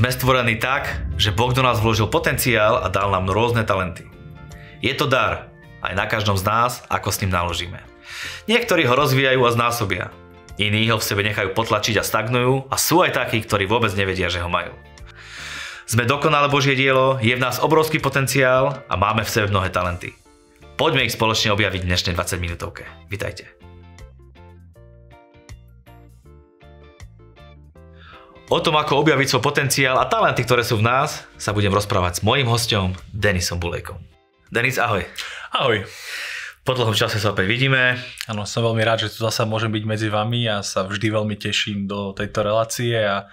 Sme stvorení tak, že Boh do nás vložil potenciál a dal nám rôzne talenty. Je to dar, aj na každom z nás, ako s ním naložíme. Niektorí ho rozvíjajú a znásobia. Iní ho v sebe nechajú potlačiť a stagnujú a sú aj takí, ktorí vôbec nevedia, že ho majú. Sme dokonalé Božie dielo, je v nás obrovský potenciál a máme v sebe mnohé talenty. Poďme ich spoločne objaviť v dnešnej 20 minútovke. Vitajte. O tom, ako objaviť svoj potenciál a talenty, ktoré sú v nás, sa budem rozprávať s mojím hostom, Denisom Bulejkom. Denis, ahoj. Ahoj. Po dlhom čase sa opäť vidíme. Áno, som veľmi rád, že tu zase môžem byť medzi vami a sa vždy veľmi teším do tejto relácie a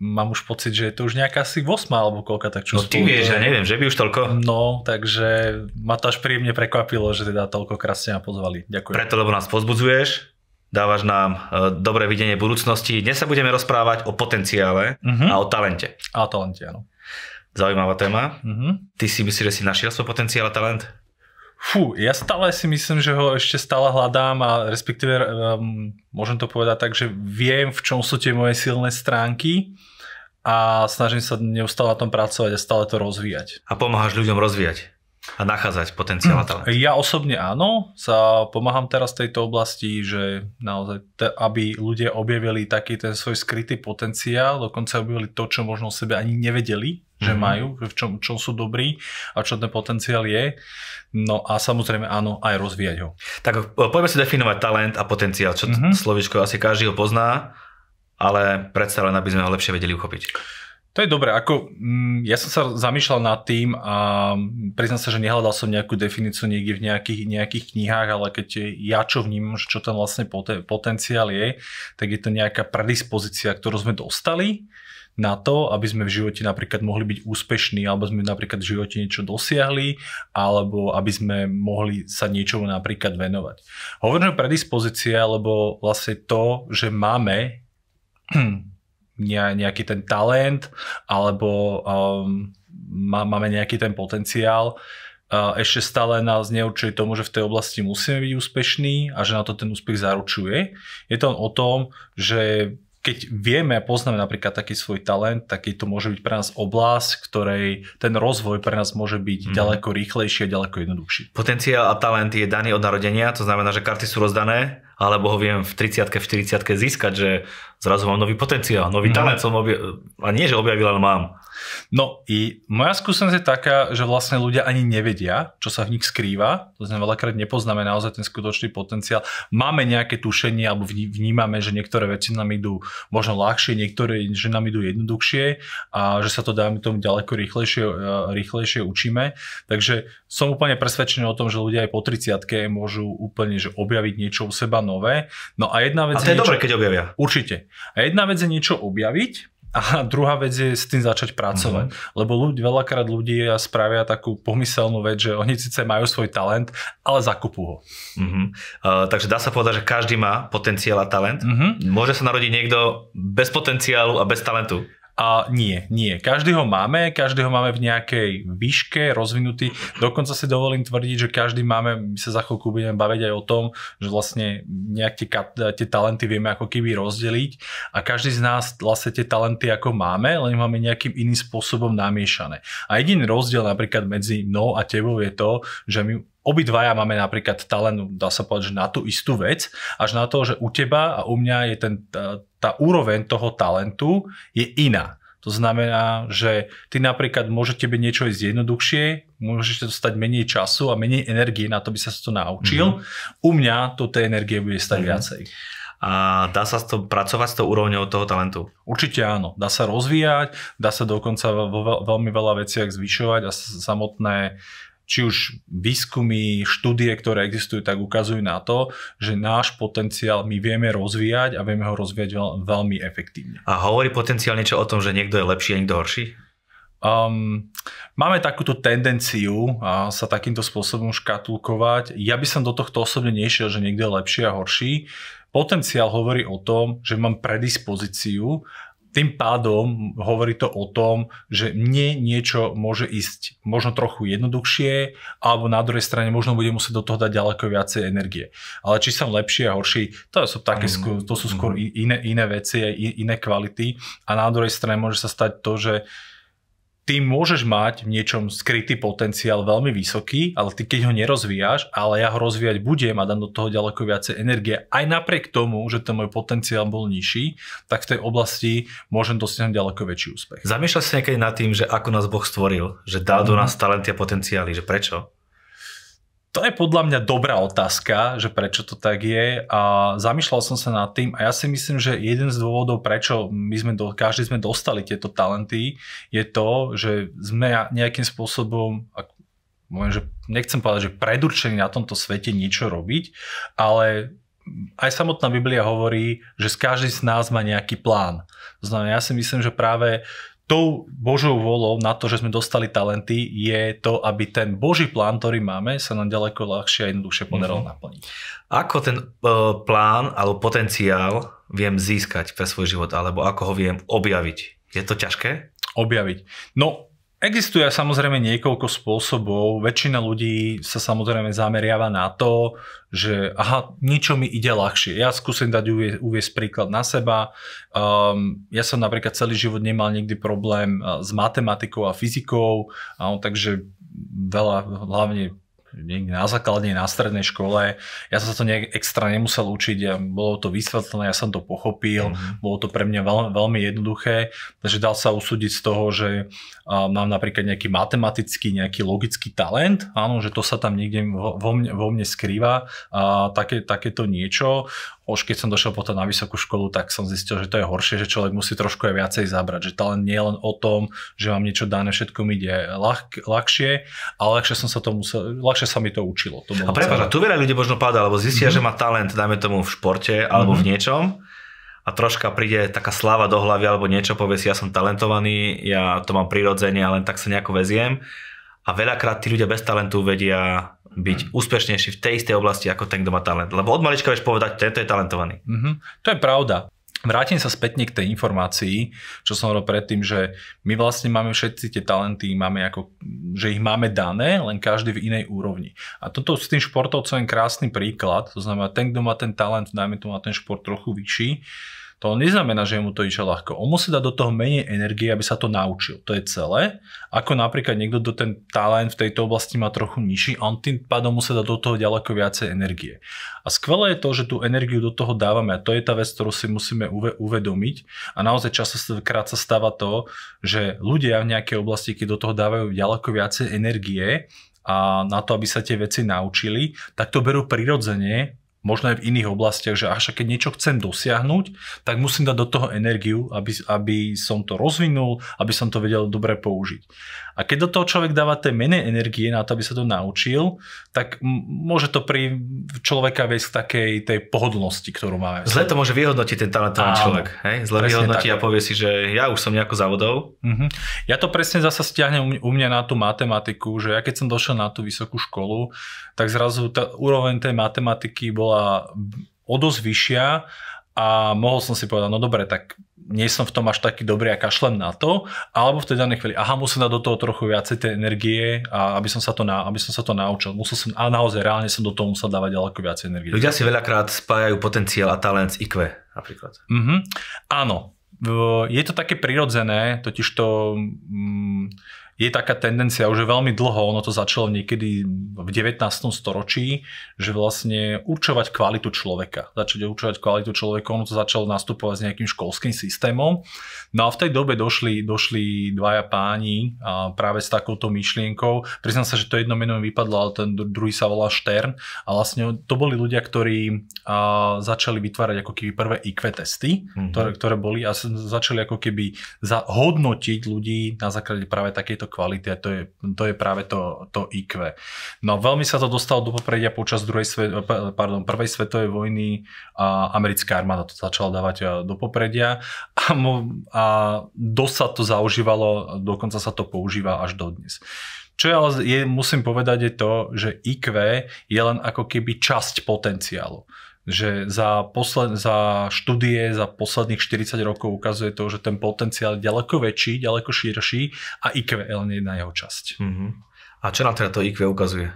mám už pocit, že je to už nejaká asi 8 alebo koľka, tak čo No ty vieš, ja neviem, že by už toľko. No, takže ma to až príjemne prekvapilo, že teda toľko krásne ma pozvali. Ďakujem. Preto, lebo nás pozbudzuješ, dávaš nám e, dobré videnie budúcnosti. Dnes sa budeme rozprávať o potenciále Mhm. a o talente. A talente, áno. Zaujímavá téma. Mhm. Ty si myslíš, že si našiel svoj potenciál a talent? Fú, ja stále si myslím, že ho ešte stále hľadám a respektíve um, môžem to povedať tak, že viem, v čom sú tie moje silné stránky a snažím sa neustále na tom pracovať a stále to rozvíjať. A pomáhaš ľuďom rozvíjať a nachádzať potenciál a talent. Ja osobne áno, sa pomáham teraz v tejto oblasti, že naozaj, te, aby ľudia objavili taký ten svoj skrytý potenciál, dokonca objavili to, čo možno o sebe ani nevedeli, že Mhm. majú, v čom, čom sú dobrí a čo ten potenciál je. No a samozrejme áno, aj rozvíjať ho. Tak e, poďme si definovať talent a potenciál, čo Mhm. mm-hmm. slovičko asi každý ho pozná, ale predsa len, aby sme ho lepšie vedeli uchopiť. To je dobré, ako mm, ja som sa zamýšľal nad tým a priznám sa, že nehľadal som nejakú definíciu niekde v nejakých, nejakých knihách, ale keď ja čo vnímam, čo tam vlastne poten, potenciál je, tak je to nejaká predispozícia, ktorú sme dostali na to, aby sme v živote napríklad mohli byť úspešní, alebo sme napríklad v živote niečo dosiahli, alebo aby sme mohli sa niečomu napríklad venovať. Hovorím, že predispozícia, lebo vlastne to, že máme nejaký ten talent alebo um, má, máme nejaký ten potenciál, uh, ešte stále nás neurčuje tomu, že v tej oblasti musíme byť úspešní a že na to ten úspech zaručuje. Je to o tom, že keď vieme a poznáme napríklad taký svoj talent, taký to môže byť pre nás oblasť, ktorej ten rozvoj pre nás môže byť mm. ďaleko rýchlejší a ďaleko jednoduchší. Potenciál a talent je daný od narodenia, to znamená, že karty sú rozdané, alebo ho viem v 30 v 40 získať, že zrazu mám nový potenciál, nový Mhm. talent som objavil, a nie, že objavil, ale mám. No i moja skúsenosť je taká, že vlastne ľudia ani nevedia, čo sa v nich skrýva. To znamená, veľakrát nepoznáme naozaj ten skutočný potenciál. Máme nejaké tušenie alebo vní- vnímame, že niektoré veci nám idú možno ľahšie, niektoré, že nám idú jednoduchšie a že sa to dáme tomu ďaleko rýchlejšie, e, rýchlejšie učíme. Takže som úplne presvedčený o tom, že ľudia aj po 30 môžu úplne že objaviť niečo u seba nové. No a jedna A vec to je niečo... dobré, keď objavia. Určite. A jedna vec je niečo objaviť a druhá vec je s tým začať pracovať. Mm-hmm. Lebo ľudí, veľakrát ľudia spravia takú pomyselnú vec, že oni síce majú svoj talent, ale zakupú ho. Uh-huh. Uh, takže dá sa povedať, že každý má potenciál a talent. Mm-hmm. Môže sa narodiť niekto bez potenciálu a bez talentu. A nie, nie. Každý ho máme, každý ho máme v nejakej výške rozvinutý. Dokonca si dovolím tvrdiť, že každý máme, my sa za chvíľku budeme baviť aj o tom, že vlastne nejak tie, tie talenty vieme ako keby rozdeliť a každý z nás vlastne tie talenty ako máme, len máme nejakým iným spôsobom namiešané. A jediný rozdiel napríklad medzi mnou a tebou je to, že my obidvaja máme napríklad talent, dá sa povedať, že na tú istú vec, až na to, že u teba a u mňa je ten, tá, tá úroveň toho talentu je iná. To znamená, že ty napríklad môžete byť niečo ísť jednoduchšie, môžete dostať menej času a menej energie na to, by sa to naučil. Mm-hmm. U mňa to tej energie bude stať Mhm. mm-hmm. viacej. A dá sa to pracovať s tou úrovňou toho talentu. Určite áno. Dá sa rozvíjať, dá sa dokonca vo veľ- veľmi veľa veciach zvyšovať a samotné či už výskumy, štúdie, ktoré existujú, tak ukazujú na to, že náš potenciál my vieme rozvíjať a vieme ho rozvíjať veľ, veľmi efektívne. A hovorí potenciál niečo o tom, že niekto je lepší a niekto horší? Um, máme takúto tendenciu a sa takýmto spôsobom škatulkovať. Ja by som do tohto osobne nešiel, že niekto je lepší a horší. Potenciál hovorí o tom, že mám predispozíciu tým pádom hovorí to o tom, že mne niečo môže ísť možno trochu jednoduchšie, alebo na druhej strane možno bude musieť do toho dať ďaleko viacej energie. Ale či som lepší a horší, to sú, také, mm. to sú skôr mm. iné, iné veci, iné kvality. A na druhej strane môže sa stať to, že ty môžeš mať v niečom skrytý potenciál veľmi vysoký, ale ty keď ho nerozvíjaš, ale ja ho rozvíjať budem a dám do toho ďaleko viacej energie, aj napriek tomu, že ten môj potenciál bol nižší, tak v tej oblasti môžem dosiahnuť ďaleko väčší úspech. Zamýšľaš sa niekedy nad tým, že ako nás Boh stvoril, že dal mm. do mhm. nás talenty a potenciály, že prečo? To je podľa mňa dobrá otázka, že prečo to tak je a zamýšľal som sa nad tým a ja si myslím, že jeden z dôvodov, prečo my sme, do, každý sme dostali tieto talenty, je to, že sme nejakým spôsobom, môžem, že nechcem povedať, že predurčení na tomto svete niečo robiť, ale aj samotná Biblia hovorí, že z každý z nás má nejaký plán. To znamená, ja si myslím, že práve tou Božou volou na to, že sme dostali talenty, je to, aby ten Boží plán, ktorý máme, sa nám ďaleko ľahšie a jednoduchšie podarilo mm-hmm. naplniť. Ako ten uh, plán alebo potenciál viem získať pre svoj život, alebo ako ho viem objaviť? Je to ťažké? Objaviť. No, Existuje samozrejme niekoľko spôsobov. Väčšina ľudí sa samozrejme zameriava na to, že aha, niečo mi ide ľahšie. Ja skúsim dať uvie, uviesť príklad na seba. Um, ja som napríklad celý život nemal nikdy problém uh, s matematikou a fyzikou, uh, takže veľa, hlavne niekde na základnej, na strednej škole. Ja som sa to nejak extra nemusel učiť, ja, bolo to vysvetlené, ja som to pochopil, mm-hmm. bolo to pre mňa veľ, veľmi jednoduché, takže dal sa usúdiť z toho, že uh, mám napríklad nejaký matematický, nejaký logický talent, áno, že to sa tam niekde vo, vo, mne, vo mne skrýva, uh, také, takéto niečo už keď som došiel potom na vysokú školu, tak som zistil, že to je horšie, že človek musí trošku aj viacej zabrať. Že talent nie je len o tom, že mám niečo dané, všetko mi ide ľah, ľahšie, ale ľahšie, som sa to musel, ľahšie sa mi to učilo. To a prepáč, tu veľa ľudí možno padá, alebo zistia, mm-hmm. že má talent, dajme tomu v športe alebo mm-hmm. v niečom a troška príde taká sláva do hlavy alebo niečo, povie si, ja som talentovaný, ja to mám prirodzene a len tak sa nejako veziem. A veľakrát tí ľudia bez talentu vedia byť úspešnejší v tej istej oblasti ako ten, kto má talent. Lebo od malička vieš povedať, tento je talentovaný. Mm-hmm. To je pravda. Vrátim sa spätne k tej informácii, čo som hovoril predtým, že my vlastne máme všetci tie talenty, máme ako, že ich máme dané, len každý v inej úrovni. A toto s tým športovcom je krásny príklad, to znamená, ten, kto má ten talent, dajme tomu na ten šport trochu vyšší, to neznamená, že mu to ide ľahko. On musí dať do toho menej energie, aby sa to naučil. To je celé. Ako napríklad niekto do ten talent v tejto oblasti má trochu nižší, on tým pádom musí dať do toho ďaleko viacej energie. A skvelé je to, že tú energiu do toho dávame a to je tá vec, ktorú si musíme uvedomiť. A naozaj častokrát sa stáva to, že ľudia v nejakej oblasti, keď do toho dávajú ďaleko viacej energie, a na to, aby sa tie veci naučili, tak to berú prirodzene možno aj v iných oblastiach, že až keď niečo chcem dosiahnuť, tak musím dať do toho energiu, aby, aby som to rozvinul, aby som to vedel dobre použiť. A keď do toho človek dáva tej menej energie na to, aby sa to naučil, tak môže to pri človeka viesť k takej tej pohodlnosti, ktorú máme. Zle to môže vyhodnotiť ten talentovaný človek. Hej? Zle vyhodnotí tak. a povie si, že ja už som nejako závodov. Uh-huh. Ja to presne zasa stiahnem u mňa na tú matematiku, že ja keď som došiel na tú vysokú školu, tak zrazu tá úroveň tej matematiky bola o dosť vyššia a mohol som si povedať, no dobre, tak nie som v tom až taký dobrý a kašlem na to, alebo v tej danej chvíli, aha, musím dať do toho trochu viacej tej energie, a aby som sa to, na, aby som sa to naučil. Musel som, a naozaj reálne som do toho musel dávať ďaleko viacej energie. Ľudia si veľakrát spájajú potenciál a talent s IQ napríklad. Mm-hmm. Áno, je to také prirodzené, totiž to mm, je taká tendencia už veľmi dlho, ono to začalo niekedy v 19. storočí, že vlastne určovať kvalitu človeka. Začať určovať kvalitu človeka, ono to začalo nastupovať s nejakým školským systémom. No a v tej dobe došli, došli dvaja páni a práve s takouto myšlienkou. Priznám sa, že to jedno meno mi vypadlo, ale ten druhý sa volá Štern. A vlastne to boli ľudia, ktorí a, začali vytvárať ako keby prvé IQ testy, mm-hmm. ktoré, ktoré boli a začali ako keby hodnotiť ľudí na základe práve kvality a to je, to je práve to, to IQ. No veľmi sa to dostalo do popredia počas druhej svet, pardon, prvej svetovej vojny a americká armáda to začala dávať do popredia a, mo, a dosť sa to zaužívalo, dokonca sa to používa až dodnes. Čo ale je, musím povedať je to, že IQ je len ako keby časť potenciálu že za, posled, za štúdie za posledných 40 rokov ukazuje to, že ten potenciál je ďaleko väčší, ďaleko širší a IQ je len jedna jeho časť. Mm-hmm. A čo nám teda to IQ ukazuje?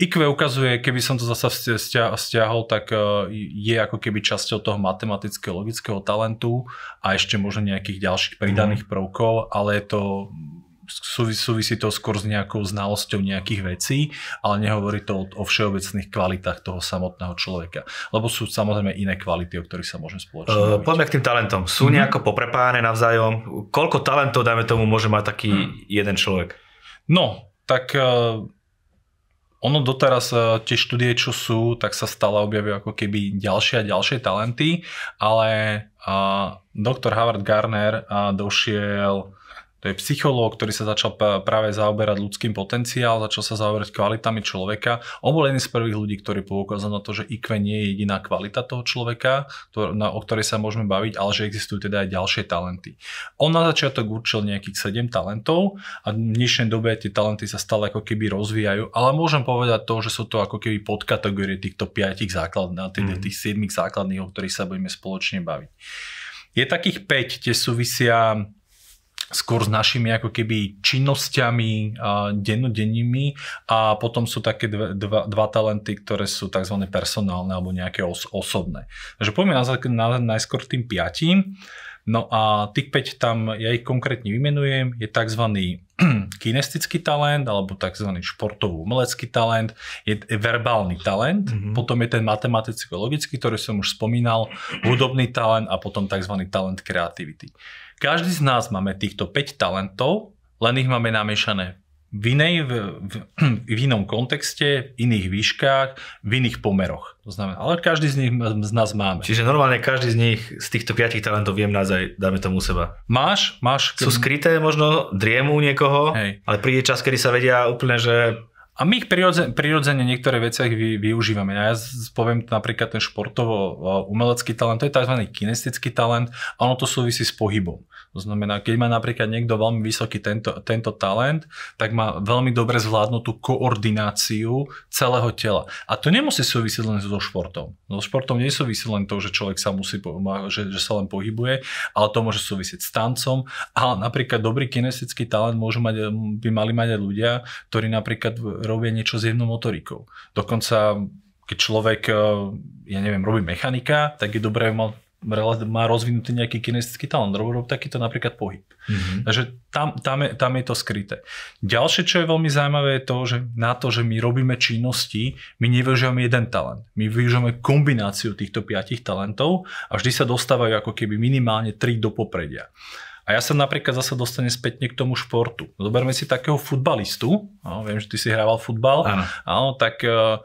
IQ ukazuje, keby som to zase stiahol, tak e, je ako keby časťou toho matematického logického talentu a ešte možno nejakých ďalších pridaných mm. prvkov, ale je to súvisí, súvisí to skôr s nejakou znalosťou nejakých vecí, ale nehovorí to o, o všeobecných kvalitách toho samotného človeka. Lebo sú samozrejme iné kvality, o ktorých sa môžeme spoločne uh, Poďme k tým talentom. Sú mm-hmm. nejako poprepájane navzájom? Koľko talentov, dajme tomu, môže mať taký mm. jeden človek? No, tak uh, ono doteraz uh, tie štúdie, čo sú, tak sa stále objavujú ako keby ďalšie a ďalšie talenty, ale uh, doktor Howard Garner uh, došiel to je psychológ, ktorý sa začal práve zaoberať ľudským potenciál, začal sa zaoberať kvalitami človeka. On bol jeden z prvých ľudí, ktorí poukázal na to, že IQ nie je jediná kvalita toho človeka, o ktorej sa môžeme baviť, ale že existujú teda aj ďalšie talenty. On na začiatok určil nejakých 7 talentov a v dnešnej dobe tie talenty sa stále ako keby rozvíjajú, ale môžem povedať to, že sú to ako keby podkategórie týchto 5 základných, tých, mm. tých 7 základných, o ktorých sa budeme spoločne baviť. Je takých 5, tie súvisia skôr s našimi ako keby činnosťami a dennodennými a potom sú také dva, dva, dva talenty, ktoré sú tzv. personálne alebo nejaké os, osobné. Takže poďme na, na, najskôr tým piatím. No a tých 5 tam ja ich konkrétne vymenujem. Je tzv. kinestický talent alebo tzv. športový umelecký talent, je verbálny talent, mm-hmm. potom je ten matematický-logický, ktorý som už spomínal, hudobný talent a potom tzv. talent kreativity. Každý z nás máme týchto 5 talentov, len ich máme namiešané v, inej, v, v, v inom kontexte, v iných výškach, v iných pomeroch. To znamená, ale každý z nich z nás máme. Čiže normálne každý z nich, z týchto piatich talentov viem nájsť aj, dáme tomu seba. Máš, máš. Sú skryté možno, driemu niekoho, Hej. ale príde čas, kedy sa vedia úplne, že a my ich prirodzene, niektoré veci vy, využívame. Ja poviem napríklad ten športovo-umelecký talent, to je tzv. kinestický talent ono to súvisí s pohybom. To znamená, keď má napríklad niekto veľmi vysoký tento, tento talent, tak má veľmi dobre zvládnutú koordináciu celého tela. A to nemusí súvisieť len so športom. So športom nesúvisí len to, že človek sa musí, že, že sa len pohybuje, ale to môže súvisieť s tancom. Ale napríklad dobrý kinestický talent môžu mať, by mali mať aj ľudia, ktorí napríklad robia niečo s jednou motorikou. Dokonca keď človek, eh, ja neviem, robí mechanika, tak je dobré mal má rozvinutý nejaký kinestický talent, rob takýto napríklad pohyb. Mm-hmm. Takže tam, tam, je, tam je to skryté. Ďalšie, čo je veľmi zaujímavé, je to, že na to, že my robíme činnosti, my nevyužívame jeden talent. My využívame kombináciu týchto piatich talentov a vždy sa dostávajú ako keby minimálne tri do popredia. A ja sa napríklad zase dostane spätne k tomu športu. Zoberme si takého futbalistu, no, viem, že ty si hrával futbal, áno. Áno, tak uh,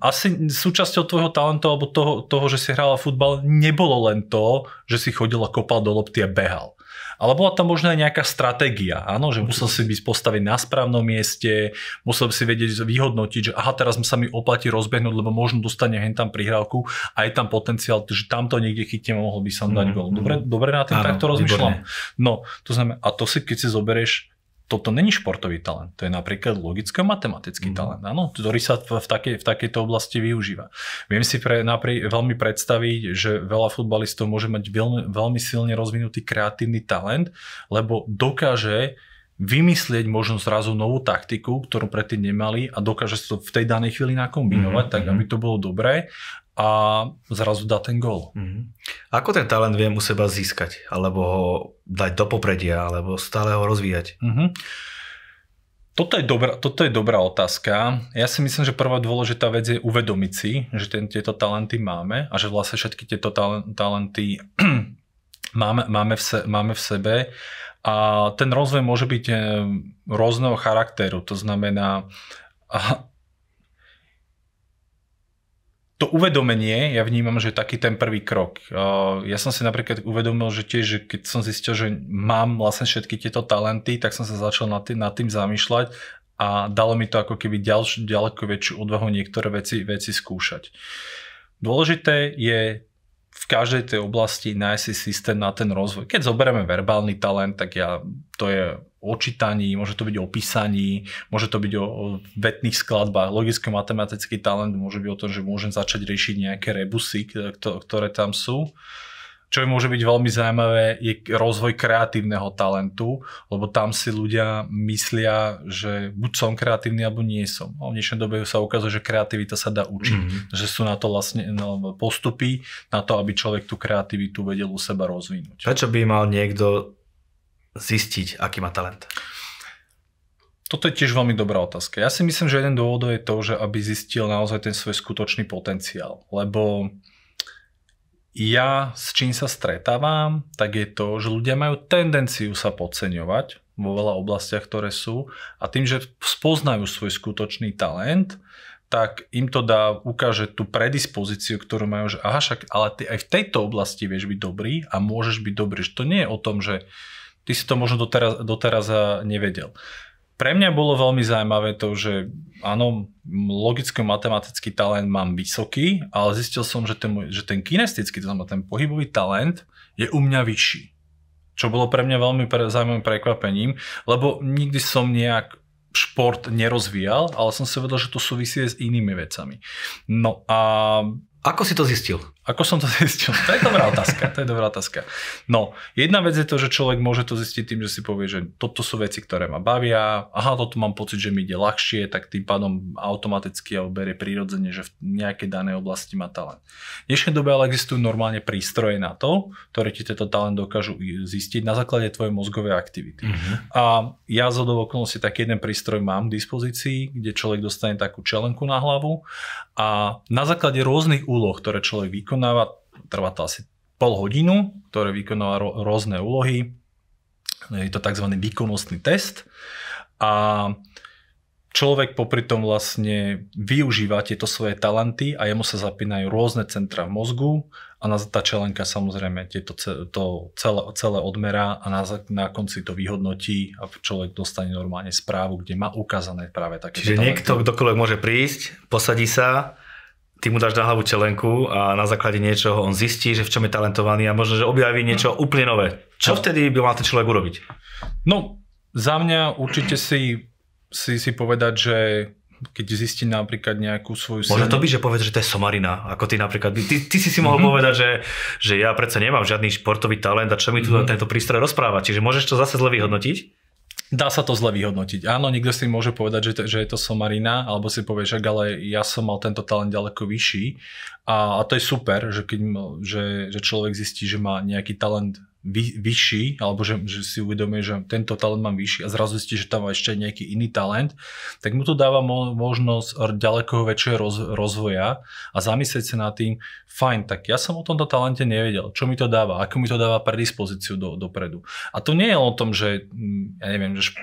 asi súčasťou tvojho talentu alebo toho, toho, že si hrala futbal, nebolo len to, že si chodil a kopal do lopty a behal. Ale bola tam možno aj nejaká stratégia, áno, že musel si byť postavený na správnom mieste, musel si vedieť vyhodnotiť, že aha, teraz sa mi oplatí rozbehnúť, lebo možno dostane hen tam prihrávku a je tam potenciál, že tamto niekde chytím a mohol by som dať mm, gol. Dobre, dobre na tým takto rozmýšľam. No, to znamená, a to si, keď si zoberieš toto není športový talent, to je napríklad logicko-matematický mm. talent, áno, ktorý sa v, v, takej, v takejto oblasti využíva. Viem si pre, napri, veľmi predstaviť, že veľa futbalistov môže mať veľmi, veľmi silne rozvinutý kreatívny talent, lebo dokáže vymyslieť možno zrazu novú taktiku, ktorú predtým nemali a dokáže to v tej danej chvíli nakombinovať, mm-hmm. tak mhm. aby to bolo dobré a zrazu dá ten gól. Mm-hmm. Ako ten talent viem u seba získať? Alebo ho dať do popredia? Alebo stále ho rozvíjať? Mm-hmm. Toto je, dobrá, toto je dobrá otázka. Ja si myslím, že prvá dôležitá vec je uvedomiť si, že ten, tieto talenty máme a že vlastne všetky tieto talenty máme, máme, v se, máme v sebe. A ten rozvoj môže byť eh, rôzneho charakteru. To znamená, to uvedomenie, ja vnímam, že taký ten prvý krok. Ja som si napríklad uvedomil, že tiež, že keď som zistil, že mám vlastne všetky tieto talenty, tak som sa začal nad tým, nad tým zamýšľať a dalo mi to ako keby ďalš, ďaleko väčšiu odvahu niektoré veci, veci skúšať. Dôležité je v každej tej oblasti nájsť si systém na ten rozvoj. Keď zoberieme verbálny talent, tak ja, to je o čítaní, môže to byť o písaní, môže to byť o, o vetných skladbách. Logicko-matematický talent môže byť o tom, že môžem začať riešiť nejaké rebusy, ktoré tam sú. Čo môže byť veľmi zaujímavé, je rozvoj kreatívneho talentu, lebo tam si ľudia myslia, že buď som kreatívny, alebo nie som. A v dnešnej dobe sa ukazuje, že kreativita sa dá učiť. Mm-hmm. Že sú na to vlastne no, postupy, na to, aby človek tú kreativitu vedel u seba rozvinúť. Prečo by mal niekto zistiť, aký má talent? Toto je tiež veľmi dobrá otázka. Ja si myslím, že jeden dôvod je to, že aby zistil naozaj ten svoj skutočný potenciál. Lebo ja s čím sa stretávam, tak je to, že ľudia majú tendenciu sa podceňovať vo veľa oblastiach, ktoré sú a tým, že spoznajú svoj skutočný talent, tak im to dá, ukáže tú predispozíciu, ktorú majú, že aha, však, ale ty aj v tejto oblasti vieš byť dobrý a môžeš byť dobrý. Že to nie je o tom, že ty si to možno doteraz, doteraz nevedel. Pre mňa bolo veľmi zaujímavé to, že áno, logicko-matematický talent mám vysoký, ale zistil som, že ten, že ten kinestický, to znamená ten pohybový talent je u mňa vyšší. Čo bolo pre mňa veľmi pre, zaujímavým prekvapením, lebo nikdy som nejak šport nerozvíjal, ale som si vedel, že to súvisí s inými vecami. No a... Ako si to zistil? Ako som to zistil? To je dobrá otázka. To je dobrá otázka. No, jedna vec je to, že človek môže to zistiť tým, že si povie, že toto sú veci, ktoré ma bavia, aha, toto mám pocit, že mi ide ľahšie, tak tým pádom automaticky alebo berie prirodzene, že v nejakej danej oblasti má talent. V dnešnej dobe ale existujú normálne prístroje na to, ktoré ti tento talent dokážu zistiť na základe tvojej mozgovej aktivity. Mm-hmm. A ja z okolností taký jeden prístroj mám k dispozícii, kde človek dostane takú čelenku na hlavu a na základe rôznych úloh, ktoré človek vykoná, vykonáva, trvá to asi pol hodinu, ktoré vykonáva rôzne úlohy. Je to tzv. výkonnostný test a človek popri tom vlastne využíva tieto svoje talenty a jemu sa zapínajú rôzne centra v mozgu a na, tá čelenka samozrejme tieto to celé, celé odmerá a na, na konci to vyhodnotí a človek dostane normálne správu, kde má ukázané práve také Čiže talenty. niekto, kdokoľvek môže prísť, posadí sa ty mu dáš na hlavu čelenku a na základe niečoho on zistí, že v čom je talentovaný a možno, že objaví niečo mm. úplne nové. Čo no. vtedy by mal ten človek urobiť? No, za mňa určite si, si, si povedať, že keď zistí napríklad nejakú svoju Môže to byť, že povedať, že to je somarina, ako ty napríklad. Ty, ty si si mohol mm-hmm. povedať, že, že ja predsa nemám žiadny športový talent a čo mi tu mm-hmm. tento prístroj rozpráva. Čiže môžeš to zase zle vyhodnotiť? Dá sa to zle vyhodnotiť. Áno, niekto si môže povedať, že, to, že je to somarina, alebo si povie, že ale ja som mal tento talent ďaleko vyšší. A, a to je super, že, keď, že, že človek zistí, že má nejaký talent vy, vyšší, alebo že, že si uvedomuje, že tento talent mám vyšší a zrazu zistí, že tam má ešte nejaký iný talent, tak mu to dáva mo- možnosť ďaleko väčšieho roz, rozvoja a zamyslieť sa nad tým, fajn, tak ja som o tomto talente nevedel, čo mi to dáva, ako mi to dáva predispozíciu do, dopredu. A to nie je o tom, že mm, ja neviem, že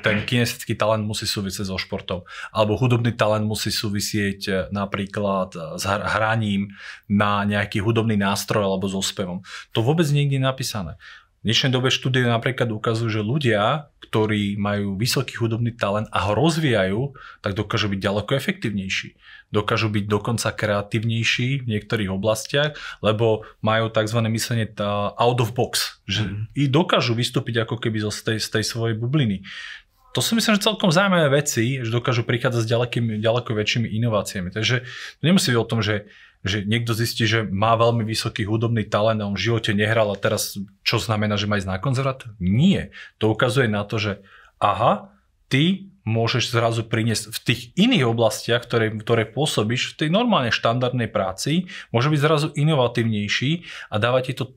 ten kinetický talent musí súvisieť so športom, alebo hudobný talent musí súvisieť e, napríklad s hraním na nejaký hudobný nástroj alebo so spevom. To vôbec niekde napísané napísané. V dnešnej dobe štúdie napríklad ukazujú, že ľudia, ktorí majú vysoký hudobný talent a ho rozvíjajú, tak dokážu byť ďaleko efektívnejší. Dokážu byť dokonca kreatívnejší v niektorých oblastiach, lebo majú tzv. myslenie out of box. Že mm. i dokážu vystúpiť ako keby z tej, z tej svojej bubliny. To si myslím, že celkom zaujímavé veci, že dokážu prichádzať s ďalekými, ďaleko väčšími inováciami. Takže nemusí byť o tom, že že niekto zistí, že má veľmi vysoký hudobný talent a on v živote nehral a teraz čo znamená, že má ísť na konzervat? Nie. To ukazuje na to, že aha, ty môžeš zrazu priniesť v tých iných oblastiach, ktoré, ktoré pôsobíš v tej normálne štandardnej práci, môže byť zrazu inovatívnejší a dáva ti to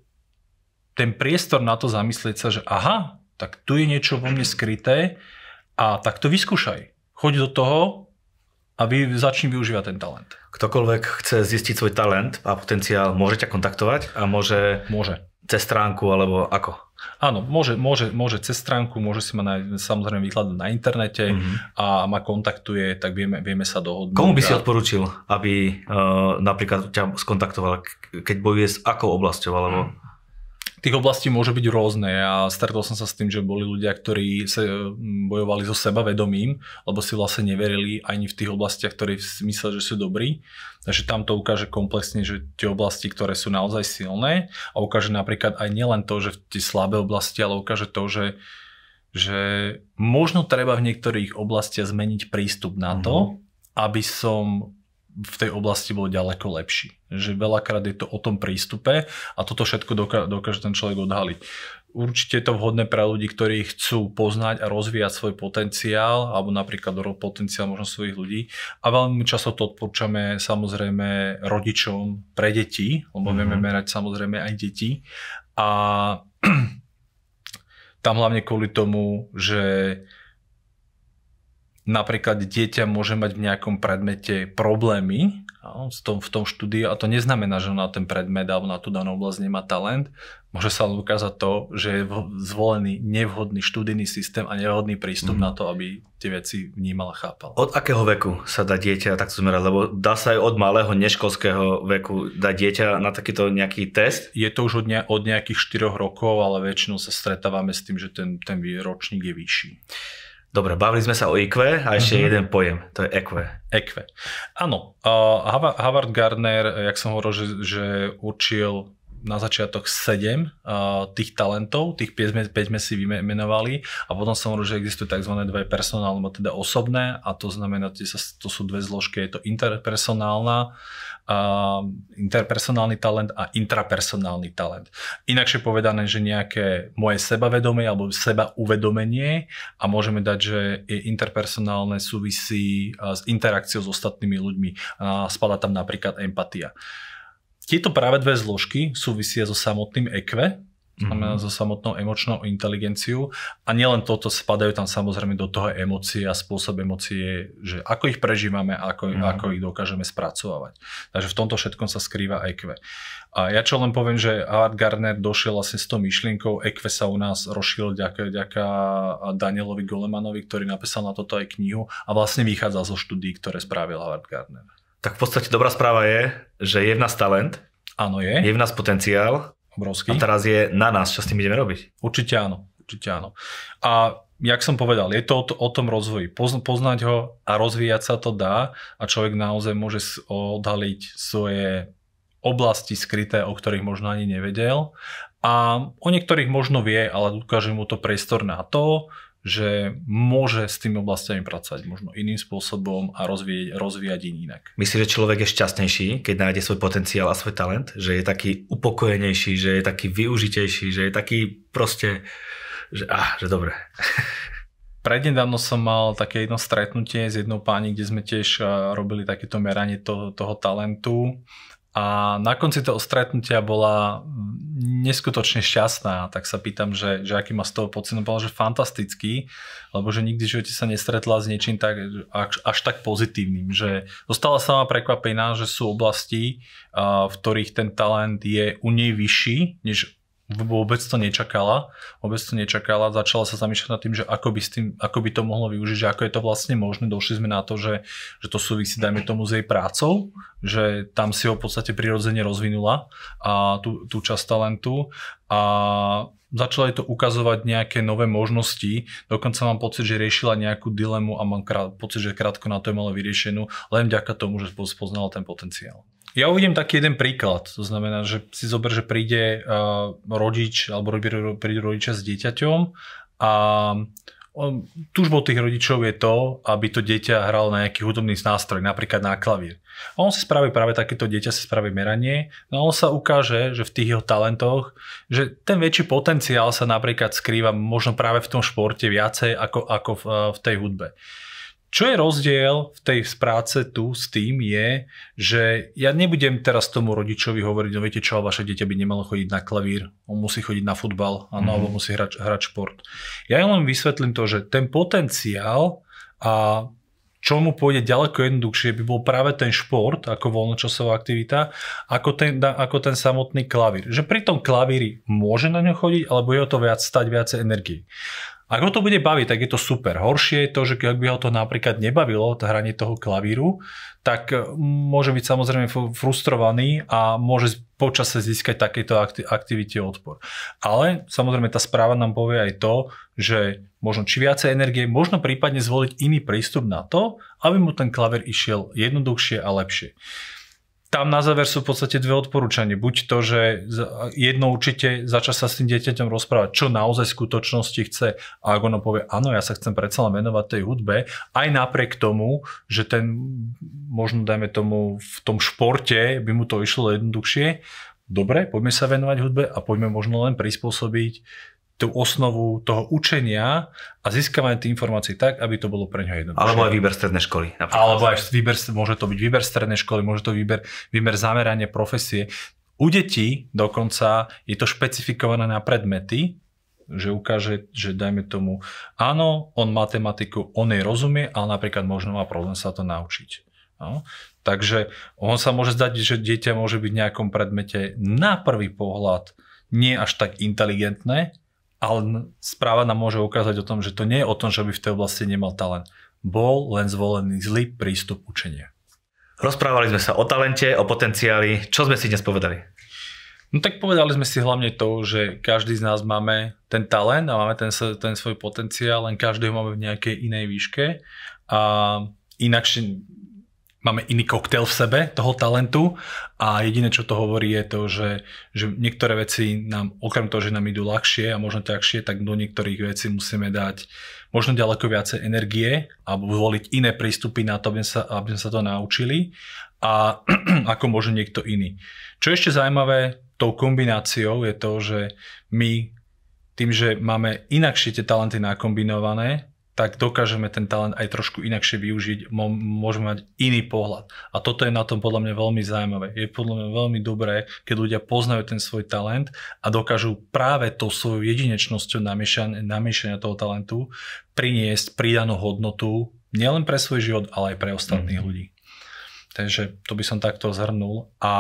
ten priestor na to zamyslieť sa, že aha, tak tu je niečo vo mne skryté a tak to vyskúšaj. Choď do toho a vy začni využívať ten talent ktokoľvek chce zistiť svoj talent a potenciál, môže ťa kontaktovať a môže, môže. cez stránku alebo ako? Áno, môže, môže, môže cez stránku, môže si ma na, samozrejme vyhľadať na internete mm-hmm. a ma kontaktuje, tak vieme, vieme sa dohodnúť. Komu by si odporučil, aby uh, napríklad ťa skontaktoval, keď bojuje s akou oblasťou? Alebo... Tých oblastí môže byť rôzne. Ja stretol som sa s tým, že boli ľudia, ktorí sa bojovali so sebavedomím, lebo si vlastne neverili ani v tých oblastiach, ktoré si mysleli, že sú dobrí. Takže tam to ukáže komplexne, že tie oblasti, ktoré sú naozaj silné a ukáže napríklad aj nielen to, že tie slabé oblasti, ale ukáže to, že že možno treba v niektorých oblastiach zmeniť prístup na to, mm-hmm. aby som v tej oblasti bol ďaleko lepší. Že veľakrát je to o tom prístupe a toto všetko doká- dokáže ten človek odhaliť. Určite je to vhodné pre ľudí, ktorí chcú poznať a rozvíjať svoj potenciál, alebo napríklad potenciál možno svojich ľudí. A veľmi často to odporúčame samozrejme rodičom pre deti, lebo mm-hmm. vieme merať samozrejme aj deti. A tam hlavne kvôli tomu, že napríklad dieťa môže mať v nejakom predmete problémy v tom, v tom štúdiu a to neznamená, že na ten predmet alebo na tú danú oblasť nemá talent. Môže sa ukázať to, že je zvolený nevhodný študijný systém a nevhodný prístup mm. na to, aby tie veci vnímal a chápal. Od akého veku sa dá dieťa takto zmerať? Lebo dá sa aj od malého neškolského veku dať dieťa na takýto nejaký test? Je to už od, ne, od nejakých 4 rokov, ale väčšinou sa stretávame s tým, že ten, ten ročník je vyšší. Dobre, bavili sme sa o IQ a ešte uh-huh. jeden pojem, to je EQ. EQ. Áno, uh, Howard Gardner, jak som hovoril, že, že určil na začiatok 7 uh, tých talentov, tých 5 sme, 5 sme si vymenovali a potom som hovoril, že existujú tzv. dve personálne, alebo teda osobné a to znamená, že to sú dve zložky, je to interpersonálna uh, interpersonálny talent a intrapersonálny talent. Inakšie povedané, že nejaké moje sebavedomie alebo seba uvedomenie a môžeme dať, že je interpersonálne súvisí s interakciou s ostatnými ľuďmi a spada tam napríklad empatia. Tieto práve dve zložky súvisia so samotným EQ, znamená mm-hmm. so samotnou emočnou inteligenciou a nielen toto spadajú tam samozrejme do toho emócie a spôsob emócie, že ako ich prežívame a ako, mm-hmm. ako ich dokážeme spracovať. Takže v tomto všetkom sa skrýva EQ. A ja čo len poviem, že Howard Gardner došiel vlastne s tou myšlienkou, EQ sa u nás rozšíril ďaká, ďaká Danielovi Golemanovi, ktorý napísal na toto aj knihu a vlastne vychádza zo štúdí, ktoré spravil Howard Gardner. Tak v podstate dobrá správa je, že je v nás talent. Áno, je. Je v nás potenciál. Obrovský. A teraz je na nás, čo s tým ideme robiť. Určite áno. Určite áno. A jak som povedal, je to o, o tom rozvoji. Poznať ho a rozvíjať sa to dá a človek naozaj môže odhaliť svoje oblasti skryté, o ktorých možno ani nevedel. A o niektorých možno vie, ale ukáže mu to priestor na to, že môže s tými oblastiami pracovať možno iným spôsobom a rozvíjať, rozvíjať inak. Myslíš, že človek je šťastnejší, keď nájde svoj potenciál a svoj talent? Že je taký upokojenejší, že je taký využitejší, že je taký proste, že, ah, že dobre. Prednedávno som mal také jedno stretnutie s jednou pani, kde sme tiež robili takéto meranie toho, toho talentu a na konci toho stretnutia bola neskutočne šťastná, tak sa pýtam, že, že aký má z toho pocit. No že fantastický, lebo že nikdy v živote sa nestretla s niečím tak, až, až tak pozitívnym. Že zostala sa ma prekvapená, že sú oblasti, v ktorých ten talent je u nej vyšší, než vôbec to nečakala, vôbec to nečakala, začala sa zamýšľať nad tým, že ako by, s tým, ako by to mohlo využiť, že ako je to vlastne možné, došli sme na to, že, že to súvisí, dajme tomu, s jej prácou, že tam si ho v podstate prirodzene rozvinula a tú, tú časť talentu. A začala to ukazovať nejaké nové možnosti, dokonca mám pocit, že riešila nejakú dilemu a mám krát, pocit, že krátko na to je malo vyriešenú, len vďaka tomu, že spoznala ten potenciál. Ja uvidím taký jeden príklad. To znamená, že si zober, že príde uh, rodič alebo príde rodiča s dieťaťom a on, tých rodičov je to, aby to dieťa hralo na nejaký hudobný nástroj, napríklad na klavír. A on si spraví práve takéto dieťa, si spraví meranie, no a on sa ukáže, že v tých jeho talentoch, že ten väčší potenciál sa napríklad skrýva možno práve v tom športe viacej ako, ako v, v tej hudbe. Čo je rozdiel v tej práce tu s tým je, že ja nebudem teraz tomu rodičovi hovoriť, no viete čo, vaše dieťa by nemalo chodiť na klavír, on musí chodiť na futbal, ano, mm-hmm. alebo musí hrať, hrať šport. Ja len vysvetlím to, že ten potenciál a čo mu pôjde ďaleko jednoduchšie, by bol práve ten šport ako voľnočasová aktivita, ako ten, ako ten samotný klavír. Že pri tom klavíri môže na ňo chodiť, alebo je o to viac stať viacej energie. Ak ho to bude baviť, tak je to super. Horšie je to, že ak by ho to napríklad nebavilo, to hranie toho klavíru, tak e, môže byť samozrejme frustrovaný a môže počase získať takéto aktivite odpor. Ale samozrejme tá správa nám povie aj to, že možno či viacej energie, možno prípadne zvoliť iný prístup na to, aby mu ten klaver išiel jednoduchšie a lepšie tam na záver sú v podstate dve odporúčania. Buď to, že jedno určite začať sa s tým dieťaťom rozprávať, čo naozaj v skutočnosti chce a ak ono povie, áno, ja sa chcem predsa len venovať tej hudbe, aj napriek tomu, že ten, možno dajme tomu, v tom športe by mu to išlo jednoduchšie, dobre, poďme sa venovať hudbe a poďme možno len prispôsobiť tú osnovu toho učenia a získavanie tých informácií tak, aby to bolo pre ňo jednoduché. Alebo aj výber strednej školy. Napríklad. Alebo aj výber, môže to byť výber strednej školy, môže to výber, výber zameranie profesie. U detí dokonca je to špecifikované na predmety, že ukáže, že dajme tomu, áno, on matematiku, on jej rozumie, ale napríklad možno má problém sa to naučiť. No. Takže on sa môže zdať, že dieťa môže byť v nejakom predmete na prvý pohľad nie až tak inteligentné, ale správa nám môže ukázať o tom, že to nie je o tom, že by v tej oblasti nemal talent. Bol len zvolený zlý prístup učenia. Rozprávali sme sa o talente, o potenciáli. Čo sme si dnes povedali? No tak povedali sme si hlavne to, že každý z nás máme ten talent a máme ten, ten svoj potenciál, len každý ho máme v nejakej inej výške. A inakšie máme iný koktail v sebe toho talentu a jediné, čo to hovorí je to, že, že niektoré veci nám, okrem toho, že nám idú ľahšie a možno ťažšie, tak do niektorých vecí musíme dať možno ďaleko viacej energie alebo zvoliť iné prístupy na to, aby sa, aby sme sa to naučili a ako možno niekto iný. Čo je ešte zaujímavé tou kombináciou je to, že my tým, že máme inakšie tie talenty nakombinované, tak dokážeme ten talent aj trošku inakšie využiť, môžeme mať iný pohľad. A toto je na tom podľa mňa veľmi zaujímavé. Je podľa mňa veľmi dobré, keď ľudia poznajú ten svoj talent a dokážu práve tou svojou jedinečnosťou namiešania, toho talentu priniesť pridanú hodnotu nielen pre svoj život, ale aj pre ostatných mm. ľudí. Takže to by som takto zhrnul. A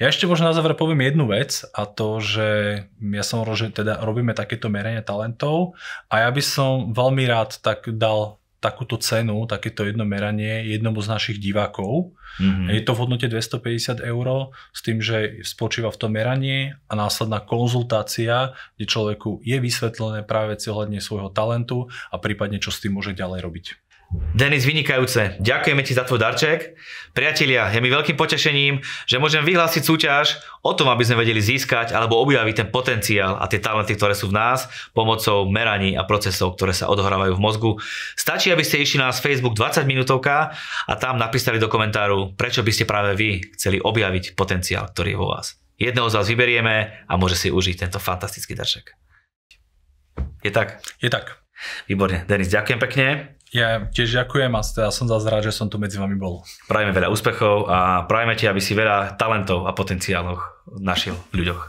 ja ešte možno na záver poviem jednu vec a to, že ja som že teda robíme takéto meranie talentov a ja by som veľmi rád tak dal takúto cenu, takéto jedno meranie jednomu z našich divákov. Mm-hmm. Je to v hodnote 250 eur s tým, že spočíva v tom meranie a následná konzultácia, kde človeku je vysvetlené práve veci ohľadne svojho talentu a prípadne čo s tým môže ďalej robiť. Denis, vynikajúce. Ďakujeme ti za tvoj darček. Priatelia, je mi veľkým potešením, že môžem vyhlásiť súťaž o tom, aby sme vedeli získať alebo objaviť ten potenciál a tie talenty, ktoré sú v nás pomocou meraní a procesov, ktoré sa odohrávajú v mozgu. Stačí, aby ste išli na nás Facebook 20 minútovka a tam napísali do komentáru, prečo by ste práve vy chceli objaviť potenciál, ktorý je vo vás. Jedného z vás vyberieme a môže si užiť tento fantastický darček. Je tak? Je tak. Výborne. Denis, ďakujem pekne. Ja tiež ďakujem a ja som zase rád, že som tu medzi vami bol. Prajeme veľa úspechov a prajeme ti, aby si veľa talentov a potenciálov našiel v ľuďoch.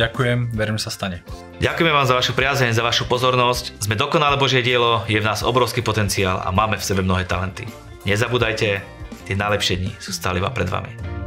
Ďakujem, verím, sa stane. Ďakujeme vám za vašu priazeň, za vašu pozornosť. Sme dokonalé Božie dielo, je v nás obrovský potenciál a máme v sebe mnohé talenty. Nezabúdajte, tie najlepšie dni sú stále iba pred vami.